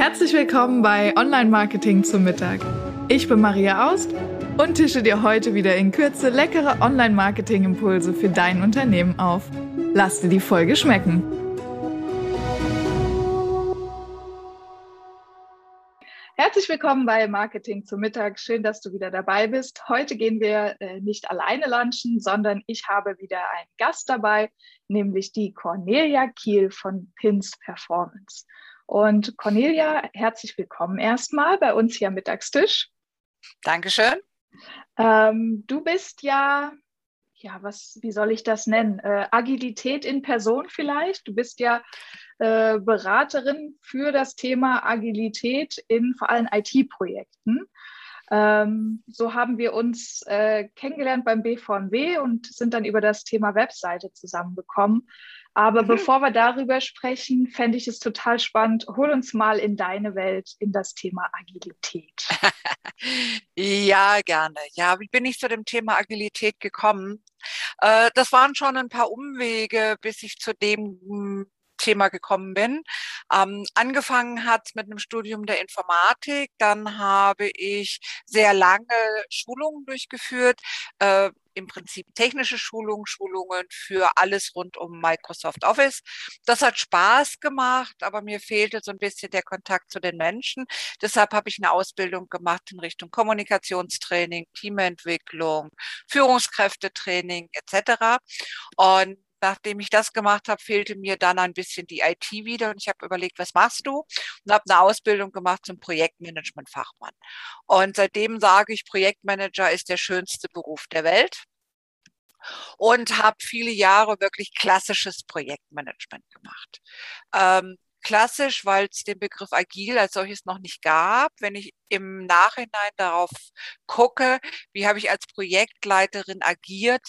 Herzlich willkommen bei Online Marketing zum Mittag. Ich bin Maria Aust und tische dir heute wieder in Kürze leckere Online Marketing Impulse für dein Unternehmen auf. Lass dir die Folge schmecken. Herzlich willkommen bei Marketing zum Mittag. Schön, dass du wieder dabei bist. Heute gehen wir äh, nicht alleine lunchen, sondern ich habe wieder einen Gast dabei, nämlich die Cornelia Kiel von Pins Performance. Und Cornelia, herzlich willkommen erstmal bei uns hier am Mittagstisch. Dankeschön. Ähm, du bist ja, ja, was, wie soll ich das nennen? Äh, Agilität in Person vielleicht. Du bist ja äh, Beraterin für das Thema Agilität in vor allem IT-Projekten. Ähm, so haben wir uns äh, kennengelernt beim BVMW und sind dann über das Thema Webseite zusammengekommen. Aber mhm. bevor wir darüber sprechen, fände ich es total spannend. Hol uns mal in deine Welt, in das Thema Agilität. ja, gerne. Ja, wie bin ich zu dem Thema Agilität gekommen? Äh, das waren schon ein paar Umwege, bis ich zu dem Thema gekommen bin. Ähm, angefangen hat mit einem Studium der Informatik, dann habe ich sehr lange Schulungen durchgeführt, äh, im Prinzip technische Schulungen, Schulungen für alles rund um Microsoft Office. Das hat Spaß gemacht, aber mir fehlte so ein bisschen der Kontakt zu den Menschen. Deshalb habe ich eine Ausbildung gemacht in Richtung Kommunikationstraining, Teamentwicklung, Führungskräftetraining etc. Und nachdem ich das gemacht habe, fehlte mir dann ein bisschen die IT wieder und ich habe überlegt, was machst du? Und habe eine Ausbildung gemacht zum Projektmanagement-Fachmann. Und seitdem sage ich, Projektmanager ist der schönste Beruf der Welt und habe viele Jahre wirklich klassisches Projektmanagement gemacht. Ähm, klassisch, weil es den Begriff agil als solches noch nicht gab. Wenn ich im Nachhinein darauf gucke, wie habe ich als Projektleiterin agiert,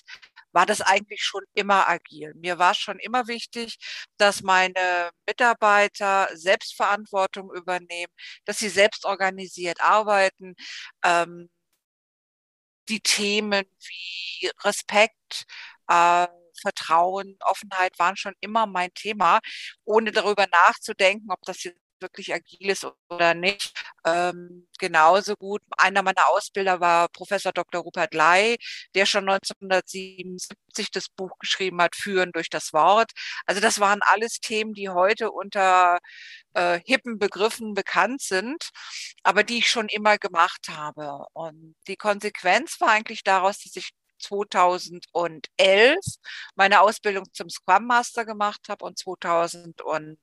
war das eigentlich schon immer agil. Mir war schon immer wichtig, dass meine Mitarbeiter Selbstverantwortung übernehmen, dass sie selbst organisiert arbeiten. Ähm, die Themen wie Respekt, äh, Vertrauen, Offenheit waren schon immer mein Thema, ohne darüber nachzudenken, ob das jetzt wirklich agil ist oder nicht. Ähm, genauso gut. Einer meiner Ausbilder war Professor Dr. Rupert Ley, der schon 1977 das Buch geschrieben hat, Führen durch das Wort. Also das waren alles Themen, die heute unter äh, hippen Begriffen bekannt sind, aber die ich schon immer gemacht habe. Und die Konsequenz war eigentlich daraus, dass ich 2011 meine Ausbildung zum Scrum Master gemacht habe und 2000 und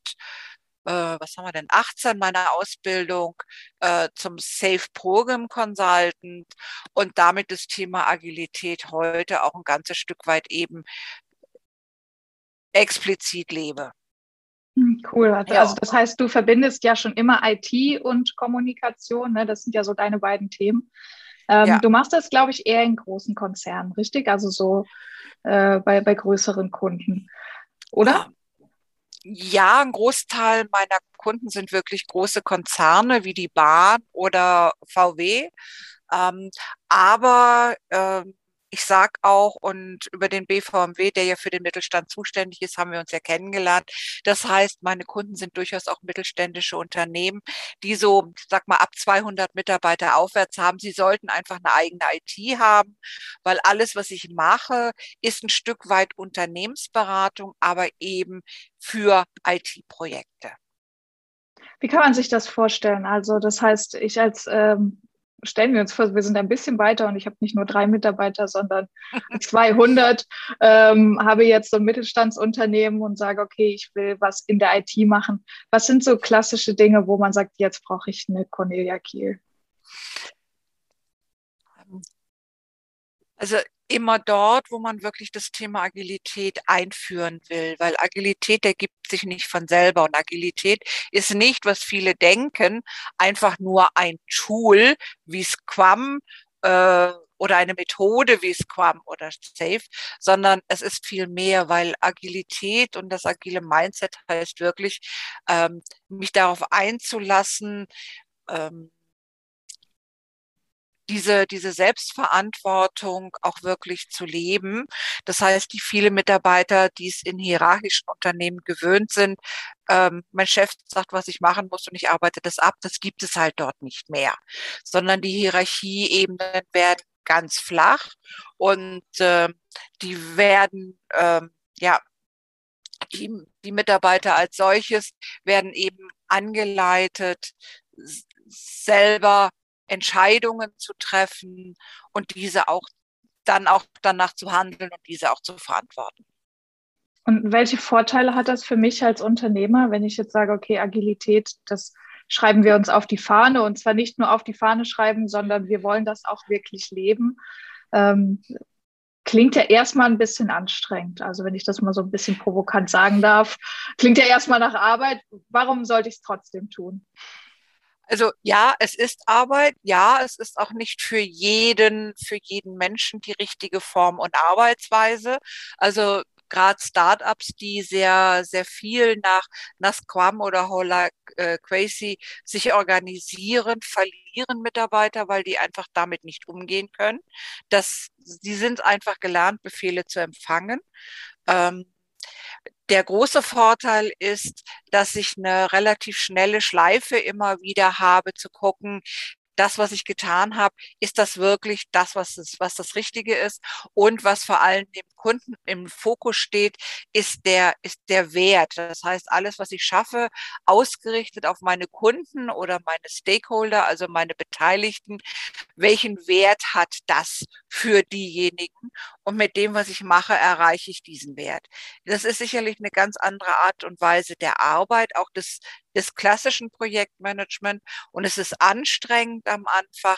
äh, was haben wir denn, 18 meiner Ausbildung äh, zum Safe Program Consultant und damit das Thema Agilität heute auch ein ganzes Stück weit eben explizit lebe. Hm, cool. Also, ja. also das heißt, du verbindest ja schon immer IT und Kommunikation. Ne? Das sind ja so deine beiden Themen. Ähm, ja. Du machst das, glaube ich, eher in großen Konzernen, richtig? Also so äh, bei, bei größeren Kunden, oder? Ja, ein Großteil meiner Kunden sind wirklich große Konzerne wie die Bahn oder VW. Ähm, aber ähm, ich sage auch, und über den BVMW, der ja für den Mittelstand zuständig ist, haben wir uns ja kennengelernt. Das heißt, meine Kunden sind durchaus auch mittelständische Unternehmen, die so, sag mal, ab 200 Mitarbeiter aufwärts haben. Sie sollten einfach eine eigene IT haben, weil alles, was ich mache, ist ein Stück weit Unternehmensberatung, aber eben für IT-Projekte. Wie kann man sich das vorstellen? Also das heißt, ich als ähm, stellen wir uns vor, wir sind ein bisschen weiter und ich habe nicht nur drei Mitarbeiter, sondern 200, ähm, habe jetzt so ein Mittelstandsunternehmen und sage, okay, ich will was in der IT machen. Was sind so klassische Dinge, wo man sagt, jetzt brauche ich eine Cornelia Kiel? Also immer dort, wo man wirklich das Thema Agilität einführen will, weil Agilität ergibt sich nicht von selber und Agilität ist nicht, was viele denken, einfach nur ein Tool wie Scrum äh, oder eine Methode wie Scrum oder Safe, sondern es ist viel mehr, weil Agilität und das agile Mindset heißt wirklich, ähm, mich darauf einzulassen, ähm, diese, diese Selbstverantwortung auch wirklich zu leben. Das heißt, die viele Mitarbeiter, die es in hierarchischen Unternehmen gewöhnt sind, ähm, mein Chef sagt, was ich machen muss und ich arbeite das ab, das gibt es halt dort nicht mehr, sondern die Hierarchieebenen werden ganz flach und äh, die werden, äh, ja, die, die Mitarbeiter als solches werden eben angeleitet, selber Entscheidungen zu treffen und diese auch dann auch danach zu handeln und diese auch zu verantworten. Und welche Vorteile hat das für mich als Unternehmer, wenn ich jetzt sage, okay, Agilität, das schreiben wir uns auf die Fahne und zwar nicht nur auf die Fahne schreiben, sondern wir wollen das auch wirklich leben. Ähm, klingt ja erstmal ein bisschen anstrengend. Also wenn ich das mal so ein bisschen provokant sagen darf, klingt ja erstmal nach Arbeit. Warum sollte ich es trotzdem tun? Also ja, es ist Arbeit. Ja, es ist auch nicht für jeden, für jeden Menschen die richtige Form und Arbeitsweise. Also gerade Startups, die sehr, sehr viel nach, Scrum oder Hola äh, Crazy sich organisieren, verlieren Mitarbeiter, weil die einfach damit nicht umgehen können. Das, die sind einfach gelernt, Befehle zu empfangen. Ähm, der große Vorteil ist, dass ich eine relativ schnelle Schleife immer wieder habe zu gucken, das, was ich getan habe, ist das wirklich das, was, es, was das Richtige ist und was vor allem dem Kunden im Fokus steht, ist der, ist der Wert. Das heißt, alles, was ich schaffe, ausgerichtet auf meine Kunden oder meine Stakeholder, also meine Beteiligten, welchen Wert hat das für diejenigen? Und mit dem, was ich mache, erreiche ich diesen Wert. Das ist sicherlich eine ganz andere Art und Weise der Arbeit, auch des, des klassischen Projektmanagement. Und es ist anstrengend am Anfang,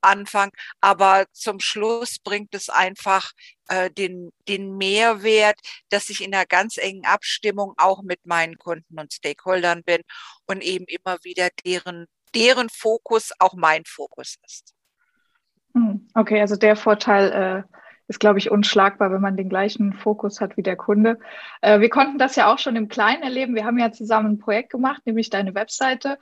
Anfang, aber zum Schluss bringt es einfach äh, den, den Mehrwert, dass ich in einer ganz engen Abstimmung auch mit meinen Kunden und Stakeholdern bin und eben immer wieder deren, deren Fokus auch mein Fokus ist. Hm, okay, also der Vorteil äh, ist, glaube ich, unschlagbar, wenn man den gleichen Fokus hat wie der Kunde. Äh, wir konnten das ja auch schon im Kleinen erleben. Wir haben ja zusammen ein Projekt gemacht, nämlich deine Webseite.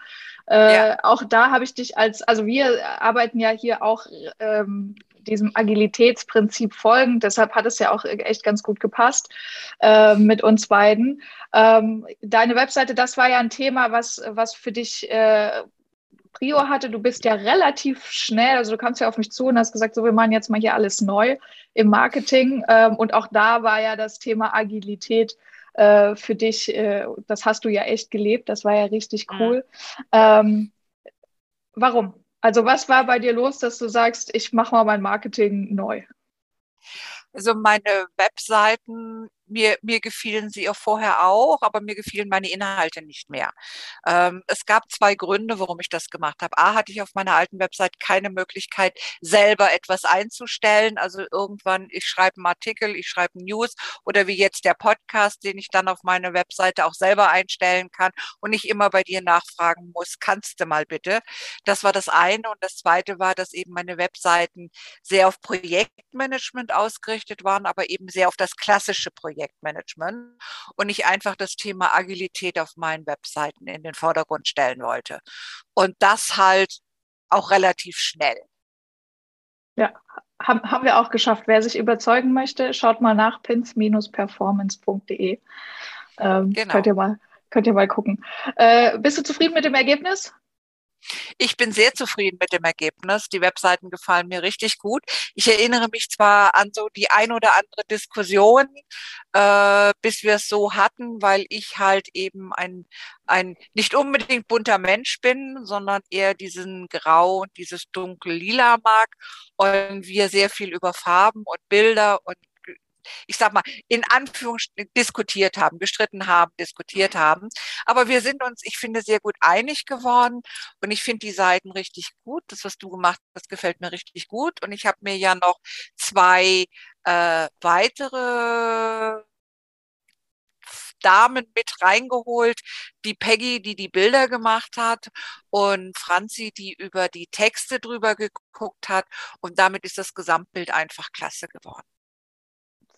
Äh, ja. Auch da habe ich dich als, also wir arbeiten ja hier auch ähm, diesem Agilitätsprinzip folgend. Deshalb hat es ja auch echt ganz gut gepasst äh, mit uns beiden. Ähm, deine Webseite, das war ja ein Thema, was, was für dich äh, Prio hatte. Du bist ja relativ schnell, also du kamst ja auf mich zu und hast gesagt, so wir machen jetzt mal hier alles neu im Marketing. Ähm, und auch da war ja das Thema Agilität äh, für dich, äh, das hast du ja echt gelebt, das war ja richtig mhm. cool. Mhm. Warum? Also was war bei dir los, dass du sagst, ich mache mal mein Marketing neu? Also meine Webseiten mir, mir gefielen sie auch vorher auch, aber mir gefielen meine Inhalte nicht mehr. Ähm, es gab zwei Gründe, warum ich das gemacht habe. A, hatte ich auf meiner alten Website keine Möglichkeit, selber etwas einzustellen. Also irgendwann, ich schreibe einen Artikel, ich schreibe News oder wie jetzt der Podcast, den ich dann auf meine Webseite auch selber einstellen kann und nicht immer bei dir nachfragen muss, kannst du mal bitte. Das war das eine. Und das zweite war, dass eben meine Webseiten sehr auf Projektmanagement ausgerichtet waren, aber eben sehr auf das klassische Projekt. Projektmanagement und ich einfach das Thema Agilität auf meinen Webseiten in den Vordergrund stellen wollte. Und das halt auch relativ schnell. Ja, haben, haben wir auch geschafft. Wer sich überzeugen möchte, schaut mal nach pins-performance.de. Ähm, genau. Könnt ihr mal, könnt ihr mal gucken. Äh, bist du zufrieden mit dem Ergebnis? Ich bin sehr zufrieden mit dem Ergebnis. Die Webseiten gefallen mir richtig gut. Ich erinnere mich zwar an so die ein oder andere Diskussion, äh, bis wir es so hatten, weil ich halt eben ein, ein nicht unbedingt bunter Mensch bin, sondern eher diesen Grau und dieses dunkel-lila mag und wir sehr viel über Farben und Bilder und ich sag mal, in Anführungsstrichen diskutiert haben, gestritten haben, diskutiert haben. Aber wir sind uns, ich finde, sehr gut einig geworden und ich finde die Seiten richtig gut. Das, was du gemacht hast, gefällt mir richtig gut. Und ich habe mir ja noch zwei äh, weitere Damen mit reingeholt, die Peggy, die die Bilder gemacht hat und Franzi, die über die Texte drüber geguckt hat. Und damit ist das Gesamtbild einfach klasse geworden.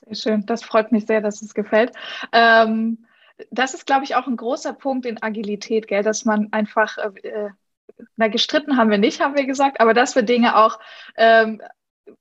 Sehr schön, das freut mich sehr, dass es gefällt. Ähm, das ist, glaube ich, auch ein großer Punkt in Agilität, gell, dass man einfach äh, na, gestritten haben wir nicht, haben wir gesagt, aber dass wir Dinge auch ähm,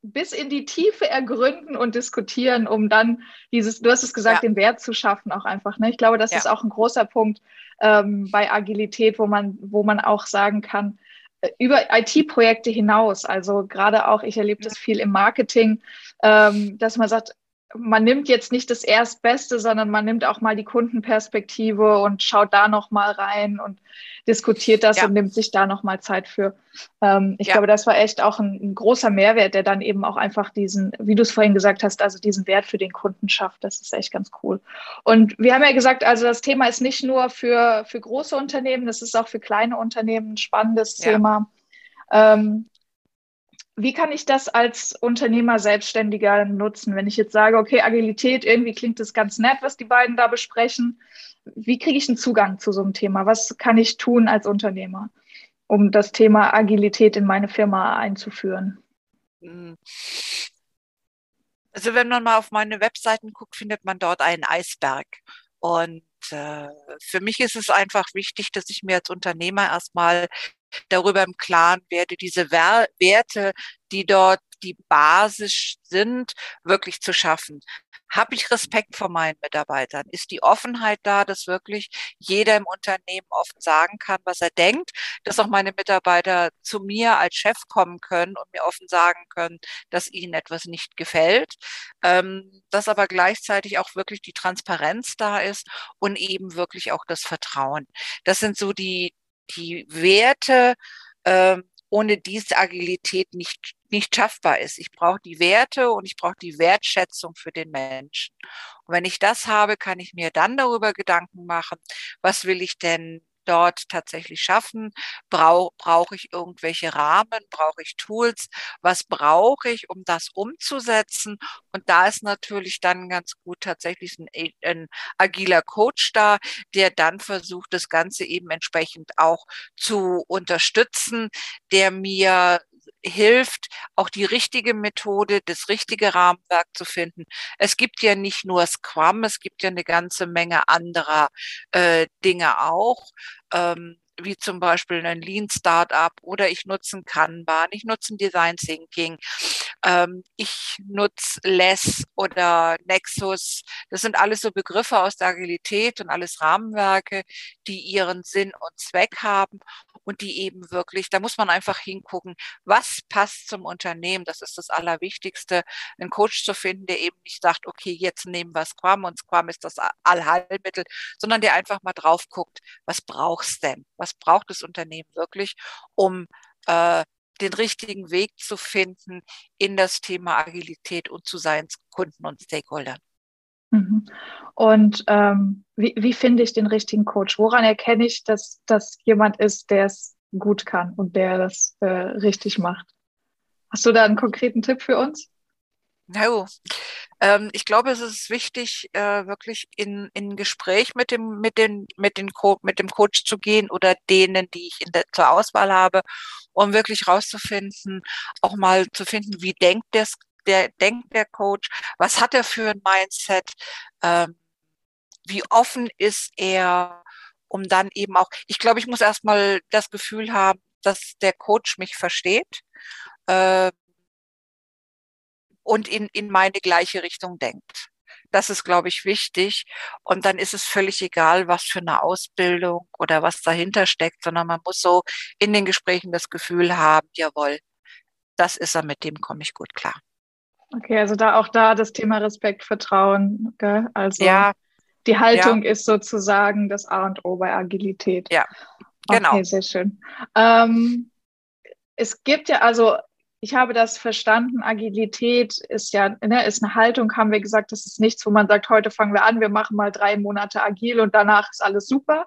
bis in die Tiefe ergründen und diskutieren, um dann dieses, du hast es gesagt, ja. den Wert zu schaffen auch einfach. Ne? Ich glaube, das ja. ist auch ein großer Punkt ähm, bei Agilität, wo man, wo man auch sagen kann, äh, über IT-Projekte hinaus, also gerade auch, ich erlebe das viel im Marketing, ähm, dass man sagt, man nimmt jetzt nicht das Erstbeste, sondern man nimmt auch mal die Kundenperspektive und schaut da noch mal rein und diskutiert das ja. und nimmt sich da noch mal Zeit für. Ähm, ich ja. glaube, das war echt auch ein, ein, großer Mehrwert, der dann eben auch einfach diesen, wie du es vorhin gesagt hast, also diesen Wert für den Kunden schafft. Das ist echt ganz cool. Und wir haben ja gesagt, also das Thema ist nicht nur für, für große Unternehmen, das ist auch für kleine Unternehmen ein spannendes ja. Thema. Ähm, wie kann ich das als Unternehmer Selbstständiger nutzen, wenn ich jetzt sage, okay, Agilität, irgendwie klingt das ganz nett, was die beiden da besprechen. Wie kriege ich einen Zugang zu so einem Thema? Was kann ich tun als Unternehmer, um das Thema Agilität in meine Firma einzuführen? Hm. Also wenn man mal auf meine Webseiten guckt, findet man dort einen Eisberg. Und äh, für mich ist es einfach wichtig, dass ich mir als Unternehmer erstmal darüber im Klaren werde, diese Werte, die dort die Basis sind, wirklich zu schaffen. Habe ich Respekt vor meinen Mitarbeitern? Ist die Offenheit da, dass wirklich jeder im Unternehmen offen sagen kann, was er denkt, dass auch meine Mitarbeiter zu mir als Chef kommen können und mir offen sagen können, dass ihnen etwas nicht gefällt, ähm, dass aber gleichzeitig auch wirklich die Transparenz da ist und eben wirklich auch das Vertrauen. Das sind so die, die Werte, äh, ohne diese Agilität nicht, nicht schaffbar ist. Ich brauche die Werte und ich brauche die Wertschätzung für den Menschen. Und wenn ich das habe, kann ich mir dann darüber Gedanken machen, was will ich denn dort tatsächlich schaffen? Brauche brauch ich irgendwelche Rahmen? Brauche ich Tools? Was brauche ich, um das umzusetzen? Und da ist natürlich dann ganz gut tatsächlich ein, ein agiler Coach da, der dann versucht, das Ganze eben entsprechend auch zu unterstützen, der mir hilft, auch die richtige Methode, das richtige Rahmenwerk zu finden. Es gibt ja nicht nur Scrum, es gibt ja eine ganze Menge anderer äh, Dinge auch. Ähm, wie zum Beispiel ein Lean Startup oder ich nutze ein Kanban, ich nutze ein Design Thinking, ähm, ich nutze Less oder Nexus. Das sind alles so Begriffe aus der Agilität und alles Rahmenwerke, die ihren Sinn und Zweck haben und die eben wirklich, da muss man einfach hingucken, was passt zum Unternehmen. Das ist das Allerwichtigste, einen Coach zu finden, der eben nicht sagt, okay, jetzt nehmen wir Scrum und Scrum ist das Allheilmittel, sondern der einfach mal drauf guckt, was brauchst denn? Was braucht das Unternehmen wirklich, um äh, den richtigen Weg zu finden in das Thema Agilität und zu seinen Kunden und Stakeholdern. Mhm. Und ähm, wie, wie finde ich den richtigen Coach? Woran erkenne ich, dass das jemand ist, der es gut kann und der das äh, richtig macht? Hast du da einen konkreten Tipp für uns? No. Ähm, ich glaube, es ist wichtig, äh, wirklich in, in Gespräch mit dem, mit, den, mit, den Co mit dem Coach zu gehen oder denen, die ich in der, zur Auswahl habe, um wirklich rauszufinden, auch mal zu finden, wie denkt der, der, denkt der Coach, was hat er für ein Mindset, ähm, wie offen ist er, um dann eben auch, ich glaube, ich muss erstmal das Gefühl haben, dass der Coach mich versteht. Äh, und in, in meine gleiche Richtung denkt. Das ist, glaube ich, wichtig. Und dann ist es völlig egal, was für eine Ausbildung oder was dahinter steckt, sondern man muss so in den Gesprächen das Gefühl haben, jawohl, das ist er, mit dem komme ich gut klar. Okay, also da auch da das Thema Respekt, Vertrauen. Gell? Also ja, die Haltung ja. ist sozusagen das A und O bei Agilität. Ja, genau. Okay, sehr schön. Ähm, es gibt ja also ich habe das verstanden. Agilität ist ja, ne, ist eine Haltung, haben wir gesagt, das ist nichts, wo man sagt, heute fangen wir an, wir machen mal drei Monate agil und danach ist alles super.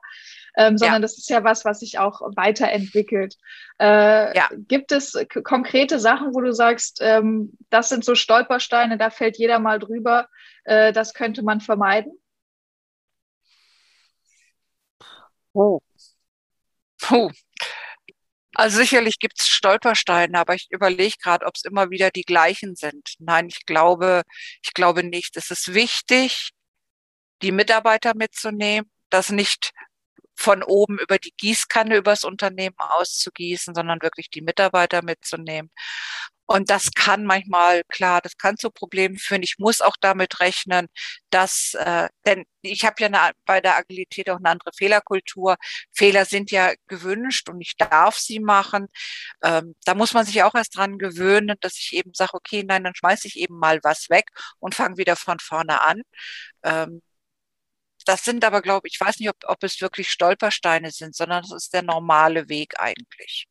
Ähm, sondern ja. das ist ja was, was sich auch weiterentwickelt. Äh, ja. Gibt es konkrete Sachen, wo du sagst, ähm, das sind so Stolpersteine, da fällt jeder mal drüber, äh, das könnte man vermeiden? Oh. Puh. Also sicherlich gibt es Stolpersteine, aber ich überlege gerade, ob es immer wieder die gleichen sind. Nein, ich glaube, ich glaube nicht. Es ist wichtig, die Mitarbeiter mitzunehmen, dass nicht von oben über die Gießkanne übers Unternehmen auszugießen, sondern wirklich die Mitarbeiter mitzunehmen. Und das kann manchmal, klar, das kann zu Problemen führen. Ich muss auch damit rechnen, dass, äh, denn ich habe ja eine, bei der Agilität auch eine andere Fehlerkultur. Fehler sind ja gewünscht und ich darf sie machen. Ähm, da muss man sich auch erst dran gewöhnen, dass ich eben sage, okay, nein, dann schmeiße ich eben mal was weg und fange wieder von vorne an. Ähm, das sind aber, glaube ich, ich weiß nicht, ob, ob es wirklich Stolpersteine sind, sondern es ist der normale Weg eigentlich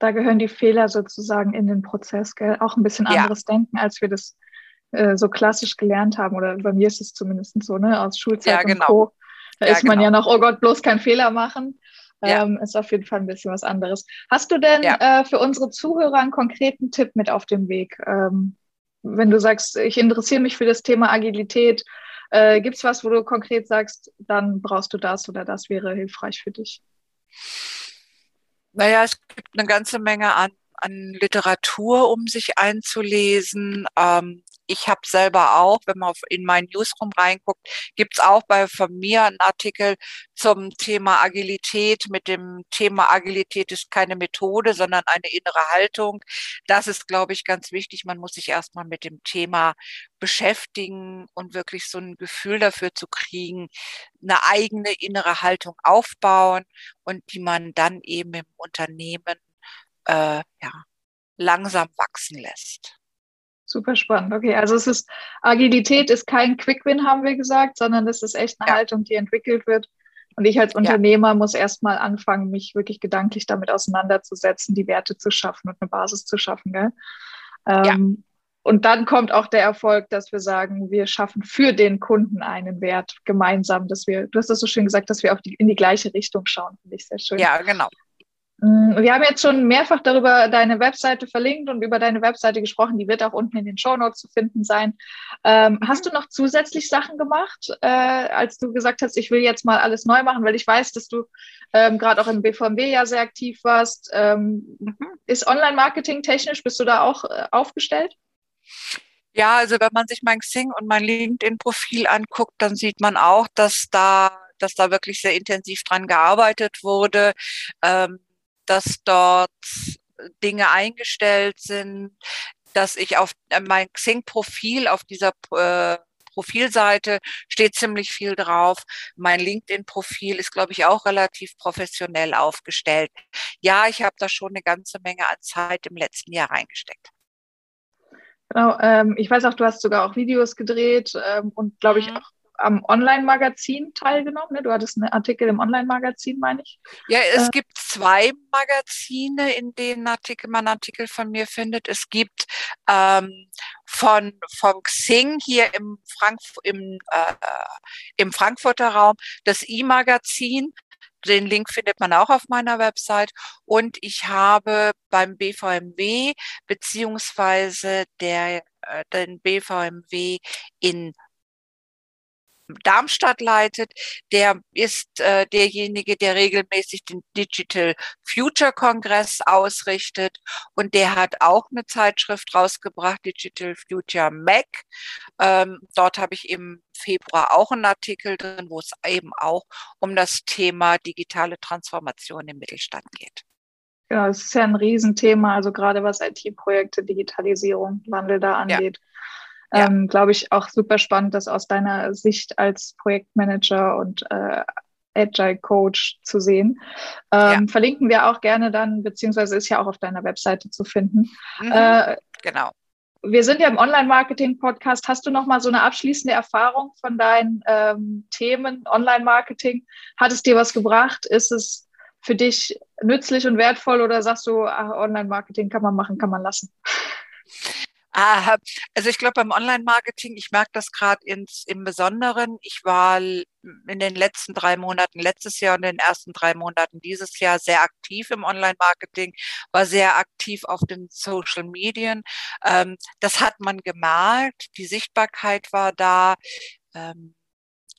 da gehören die Fehler sozusagen in den Prozess, gell? auch ein bisschen anderes ja. Denken, als wir das äh, so klassisch gelernt haben. Oder bei mir ist es zumindest so, ne, aus Schulzeit ja, genau. und Co. Da ja, ist man genau. ja noch, oh Gott, bloß kein Fehler machen. Ähm, ist auf jeden Fall ein bisschen was anderes. Hast du denn äh, für unsere Zuhörer einen konkreten Tipp mit auf dem Weg? Ähm, wenn du sagst, ich interessiere mich für das Thema Agilität, äh, gibt es was, wo du konkret sagst, dann brauchst du das oder das wäre hilfreich für dich? Naja, es gibt eine ganze Menge an, an Literatur, um sich einzulesen. Ähm, ich habe selber auch, wenn man in meinen Newsroom reinguckt, gibt's auch bei von mir einen Artikel zum Thema Agilität mit dem Thema Agilität ist keine Methode, sondern eine innere Haltung. Das ist, glaube ich, ganz wichtig. Man muss sich erstmal mit dem Thema beschäftigen und wirklich so ein Gefühl dafür zu kriegen, eine eigene innere Haltung aufbauen und die man dann eben im Unternehmen äh, ja, langsam wachsen lässt. Super spannend. Okay, also es ist Agilität ist kein Quick-Win, haben wir gesagt, sondern es ist echt eine ja. Haltung, die entwickelt wird. Und ich als Unternehmer ja. muss erstmal anfangen, mich wirklich gedanklich damit auseinanderzusetzen, die Werte zu schaffen und eine Basis zu schaffen. Gell? Ähm, ja. Und dann kommt auch der Erfolg, dass wir sagen, wir schaffen für den Kunden einen Wert gemeinsam, dass wir, du hast das so schön gesagt, dass wir auf die, in die gleiche Richtung schauen, finde ich sehr schön. Ja, genau. Mm, wir haben jetzt schon mehrfach darüber deine Webseite verlinkt und über deine Webseite gesprochen. Die wird auch unten in den Show Notes zu finden sein. Ähm, hast du noch zusätzlich Sachen gemacht, äh, als du gesagt hast, ich will jetzt mal alles neu machen, weil ich weiß, dass du ähm, gerade auch im BVMW ja sehr aktiv warst. Ähm, ist Online-Marketing technisch, bist du da auch äh, aufgestellt? Ja, also wenn man sich mein Xing und mein LinkedIn-Profil anguckt, dann sieht man auch, dass da dass da wirklich sehr intensiv dran gearbeitet wurde. Ähm, dass dort Dinge eingestellt sind, dass ich auf äh, mein Xing-Profil auf dieser äh, Profilseite steht ziemlich viel drauf. Mein LinkedIn-Profil ist, glaube ich, auch relativ professionell aufgestellt. Ja, ich habe da schon eine ganze Menge an Zeit im letzten Jahr reingesteckt. Genau, ähm, ich weiß auch, du hast sogar auch Videos gedreht ähm, und glaube ich mhm. auch am Online-Magazin teilgenommen. Ne? Du hattest einen Artikel im Online-Magazin, meine ich. Ja, es äh, gibt zwei Magazine, in denen Artikel, man Artikel von mir findet. Es gibt ähm, von, von Xing hier im, Frank im, äh, im Frankfurter Raum das E-Magazin. Den Link findet man auch auf meiner Website. Und ich habe beim BVMW beziehungsweise der, äh, den BVMW in Darmstadt leitet, der ist äh, derjenige, der regelmäßig den Digital Future Kongress ausrichtet und der hat auch eine Zeitschrift rausgebracht, Digital Future Mac. Ähm, dort habe ich im Februar auch einen Artikel drin, wo es eben auch um das Thema digitale Transformation im Mittelstand geht. Ja, es ist ja ein Riesenthema, also gerade was IT-Projekte, Digitalisierung, Wandel da angeht. Ja. Ja. Ähm, Glaube ich auch super spannend, das aus deiner Sicht als Projektmanager und äh, Agile Coach zu sehen. Ähm, ja. Verlinken wir auch gerne dann, beziehungsweise ist ja auch auf deiner Webseite zu finden. Mhm, äh, genau. Wir sind ja im Online-Marketing-Podcast. Hast du noch mal so eine abschließende Erfahrung von deinen ähm, Themen Online-Marketing? Hat es dir was gebracht? Ist es für dich nützlich und wertvoll oder sagst du, Online-Marketing kann man machen, kann man lassen? Ah, also ich glaube beim Online-Marketing, ich merke das gerade im Besonderen. Ich war in den letzten drei Monaten letztes Jahr und in den ersten drei Monaten dieses Jahr sehr aktiv im Online-Marketing, war sehr aktiv auf den Social Medien. Ähm, das hat man gemerkt, die Sichtbarkeit war da. Ähm,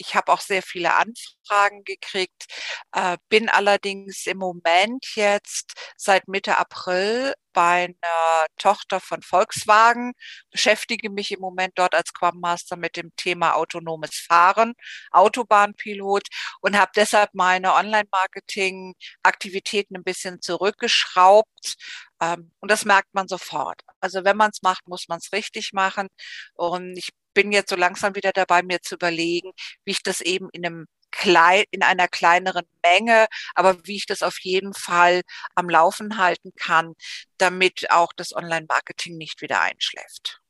ich habe auch sehr viele Anfragen gekriegt, äh, bin allerdings im Moment jetzt seit Mitte April bei einer Tochter von Volkswagen, beschäftige mich im Moment dort als Scrum Master mit dem Thema autonomes Fahren, Autobahnpilot und habe deshalb meine Online-Marketing-Aktivitäten ein bisschen zurückgeschraubt. Ähm, und das merkt man sofort. Also wenn man es macht, muss man es richtig machen. Und ich bin jetzt so langsam wieder dabei, mir zu überlegen, wie ich das eben in einem klein, in einer kleineren Menge, aber wie ich das auf jeden Fall am Laufen halten kann, damit auch das Online-Marketing nicht wieder einschläft.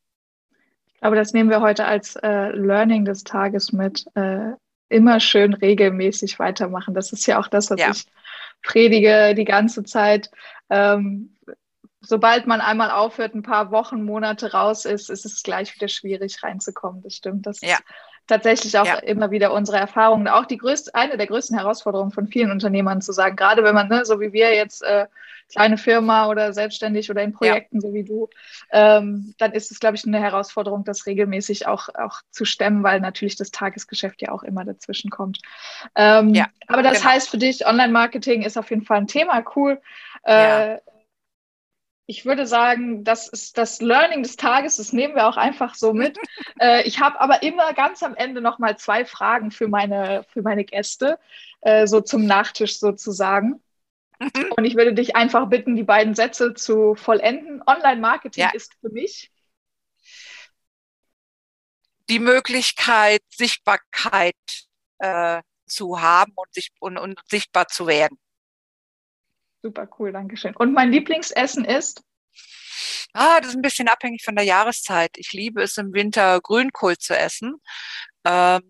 Aber das nehmen wir heute als äh, Learning des Tages mit. Äh, immer schön regelmäßig weitermachen. Das ist ja auch das, was ja. ich predige die ganze Zeit. Ähm, sobald man einmal aufhört, ein paar Wochen, Monate raus ist, ist es gleich wieder schwierig reinzukommen. Das stimmt. Das ja. ist tatsächlich auch ja. immer wieder unsere Erfahrung. Auch die größte, eine der größten Herausforderungen von vielen Unternehmern zu sagen, gerade wenn man, ne, so wie wir jetzt, äh, kleine Firma oder selbstständig oder in Projekten, ja. so wie du, ähm, dann ist es, glaube ich, eine Herausforderung, das regelmäßig auch, auch zu stemmen, weil natürlich das Tagesgeschäft ja auch immer dazwischen kommt. Ähm, ja, aber das genau. heißt für dich, Online-Marketing ist auf jeden Fall ein Thema, cool. Äh, ich würde sagen, das ist das Learning des Tages, das nehmen wir auch einfach so mit. äh, ich habe aber immer ganz am Ende noch mal zwei Fragen für meine, für meine Gäste, äh, so zum Nachtisch sozusagen. Mhm. Und ich würde dich einfach bitten, die beiden Sätze zu vollenden. Online-Marketing ja. ist für mich die Möglichkeit, Sichtbarkeit äh, zu haben und, sich, und, und sichtbar zu werden. Super cool, danke schön. Und mein Lieblingsessen ist? Ah, das ist ein bisschen abhängig von der Jahreszeit. Ich liebe es im Winter Grünkohl zu essen. Ähm,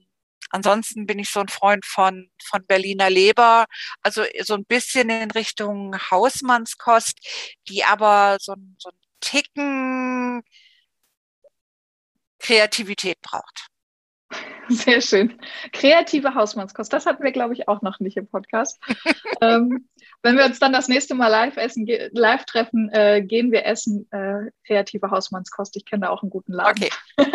ansonsten bin ich so ein Freund von, von Berliner Leber, also so ein bisschen in Richtung Hausmannskost, die aber so, so ein Ticken Kreativität braucht. Sehr schön. Kreative Hausmannskost. Das hatten wir, glaube ich, auch noch nicht im Podcast. ähm, wenn wir uns dann das nächste Mal live essen, live treffen, äh, gehen wir essen äh, kreative Hausmannskost. Ich kenne da auch einen guten Laden. Okay.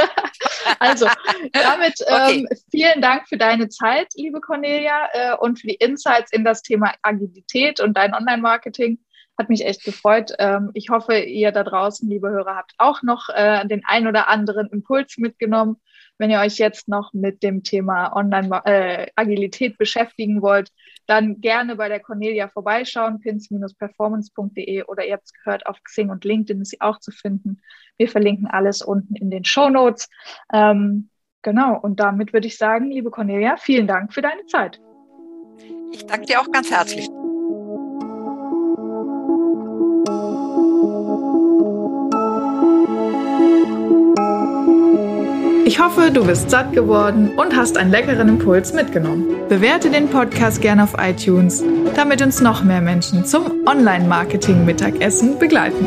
also, damit ähm, okay. vielen Dank für deine Zeit, liebe Cornelia, äh, und für die Insights in das Thema Agilität und dein Online-Marketing. Hat mich echt gefreut. Ähm, ich hoffe, ihr da draußen, liebe Hörer, habt auch noch äh, den ein oder anderen Impuls mitgenommen wenn ihr euch jetzt noch mit dem Thema Online-Agilität äh, beschäftigen wollt, dann gerne bei der Cornelia vorbeischauen, pins-performance.de oder ihr habt es gehört, auf Xing und LinkedIn ist sie auch zu finden. Wir verlinken alles unten in den Show Notes. Ähm, genau, und damit würde ich sagen, liebe Cornelia, vielen Dank für deine Zeit. Ich danke dir auch ganz herzlich. Ich hoffe, du bist satt geworden und hast einen leckeren Impuls mitgenommen. Bewerte den Podcast gerne auf iTunes, damit uns noch mehr Menschen zum Online-Marketing-Mittagessen begleiten.